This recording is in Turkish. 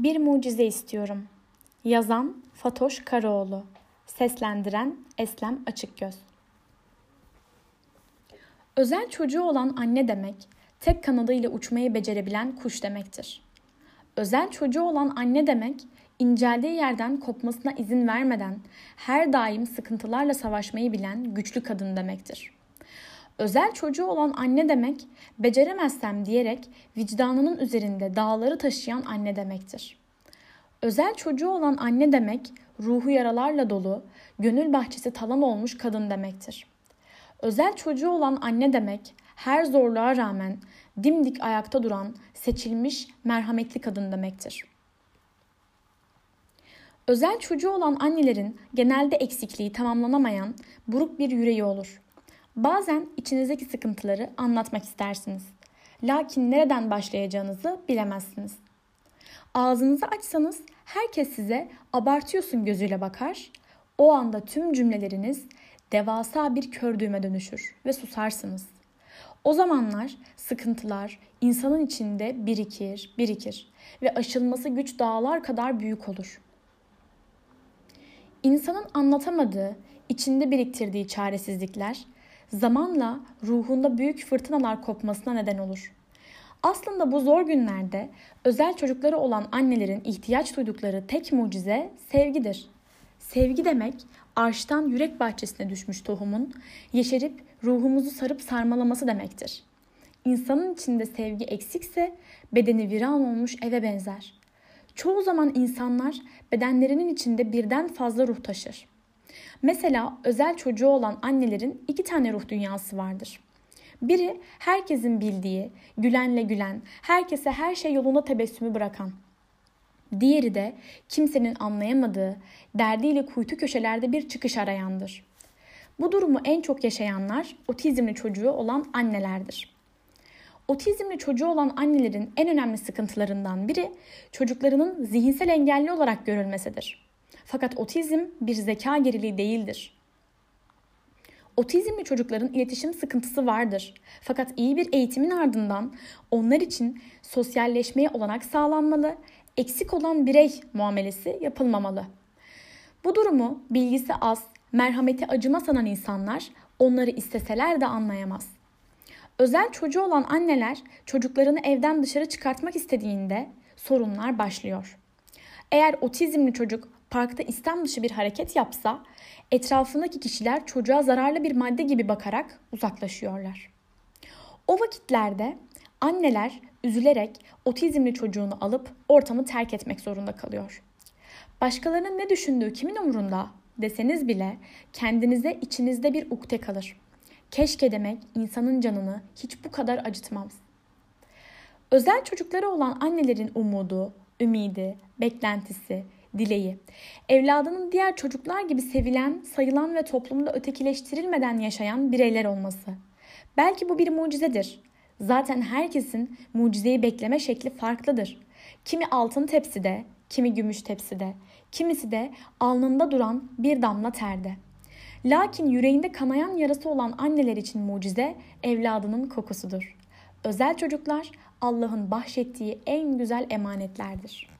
Bir mucize istiyorum. Yazan Fatoş Karaoğlu. Seslendiren Eslem Açıkgöz. Özel çocuğu olan anne demek, tek kanadıyla uçmayı becerebilen kuş demektir. Özel çocuğu olan anne demek, inceldiği yerden kopmasına izin vermeden her daim sıkıntılarla savaşmayı bilen güçlü kadın demektir. Özel çocuğu olan anne demek, beceremezsem diyerek vicdanının üzerinde dağları taşıyan anne demektir. Özel çocuğu olan anne demek, ruhu yaralarla dolu, gönül bahçesi talan olmuş kadın demektir. Özel çocuğu olan anne demek, her zorluğa rağmen dimdik ayakta duran, seçilmiş, merhametli kadın demektir. Özel çocuğu olan annelerin genelde eksikliği tamamlanamayan buruk bir yüreği olur. Bazen içinizdeki sıkıntıları anlatmak istersiniz. Lakin nereden başlayacağınızı bilemezsiniz. Ağzınızı açsanız herkes size abartıyorsun gözüyle bakar. O anda tüm cümleleriniz devasa bir kör düğme dönüşür ve susarsınız. O zamanlar sıkıntılar insanın içinde birikir, birikir ve aşılması güç dağlar kadar büyük olur. İnsanın anlatamadığı, içinde biriktirdiği çaresizlikler zamanla ruhunda büyük fırtınalar kopmasına neden olur. Aslında bu zor günlerde özel çocukları olan annelerin ihtiyaç duydukları tek mucize sevgidir. Sevgi demek arştan yürek bahçesine düşmüş tohumun yeşerip ruhumuzu sarıp sarmalaması demektir. İnsanın içinde sevgi eksikse bedeni viran olmuş eve benzer. Çoğu zaman insanlar bedenlerinin içinde birden fazla ruh taşır. Mesela özel çocuğu olan annelerin iki tane ruh dünyası vardır. Biri herkesin bildiği, gülenle gülen, herkese her şey yolunda tebessümü bırakan. Diğeri de kimsenin anlayamadığı, derdiyle kuytu köşelerde bir çıkış arayandır. Bu durumu en çok yaşayanlar otizmli çocuğu olan annelerdir. Otizmli çocuğu olan annelerin en önemli sıkıntılarından biri çocuklarının zihinsel engelli olarak görülmesidir. Fakat otizm bir zeka geriliği değildir. Otizmli çocukların iletişim sıkıntısı vardır. Fakat iyi bir eğitimin ardından onlar için sosyalleşmeye olanak sağlanmalı, eksik olan birey muamelesi yapılmamalı. Bu durumu bilgisi az, merhameti acıma sanan insanlar onları isteseler de anlayamaz. Özel çocuğu olan anneler çocuklarını evden dışarı çıkartmak istediğinde sorunlar başlıyor. Eğer otizmli çocuk parkta istem dışı bir hareket yapsa etrafındaki kişiler çocuğa zararlı bir madde gibi bakarak uzaklaşıyorlar. O vakitlerde anneler üzülerek otizmli çocuğunu alıp ortamı terk etmek zorunda kalıyor. Başkalarının ne düşündüğü kimin umurunda deseniz bile kendinize içinizde bir ukde kalır. Keşke demek insanın canını hiç bu kadar acıtmaz. Özel çocukları olan annelerin umudu, ümidi, beklentisi, dileği. Evladının diğer çocuklar gibi sevilen, sayılan ve toplumda ötekileştirilmeden yaşayan bireyler olması. Belki bu bir mucizedir. Zaten herkesin mucizeyi bekleme şekli farklıdır. Kimi altın tepside, kimi gümüş tepside, kimisi de alnında duran bir damla terde. Lakin yüreğinde kanayan yarası olan anneler için mucize evladının kokusudur. Özel çocuklar Allah'ın bahşettiği en güzel emanetlerdir.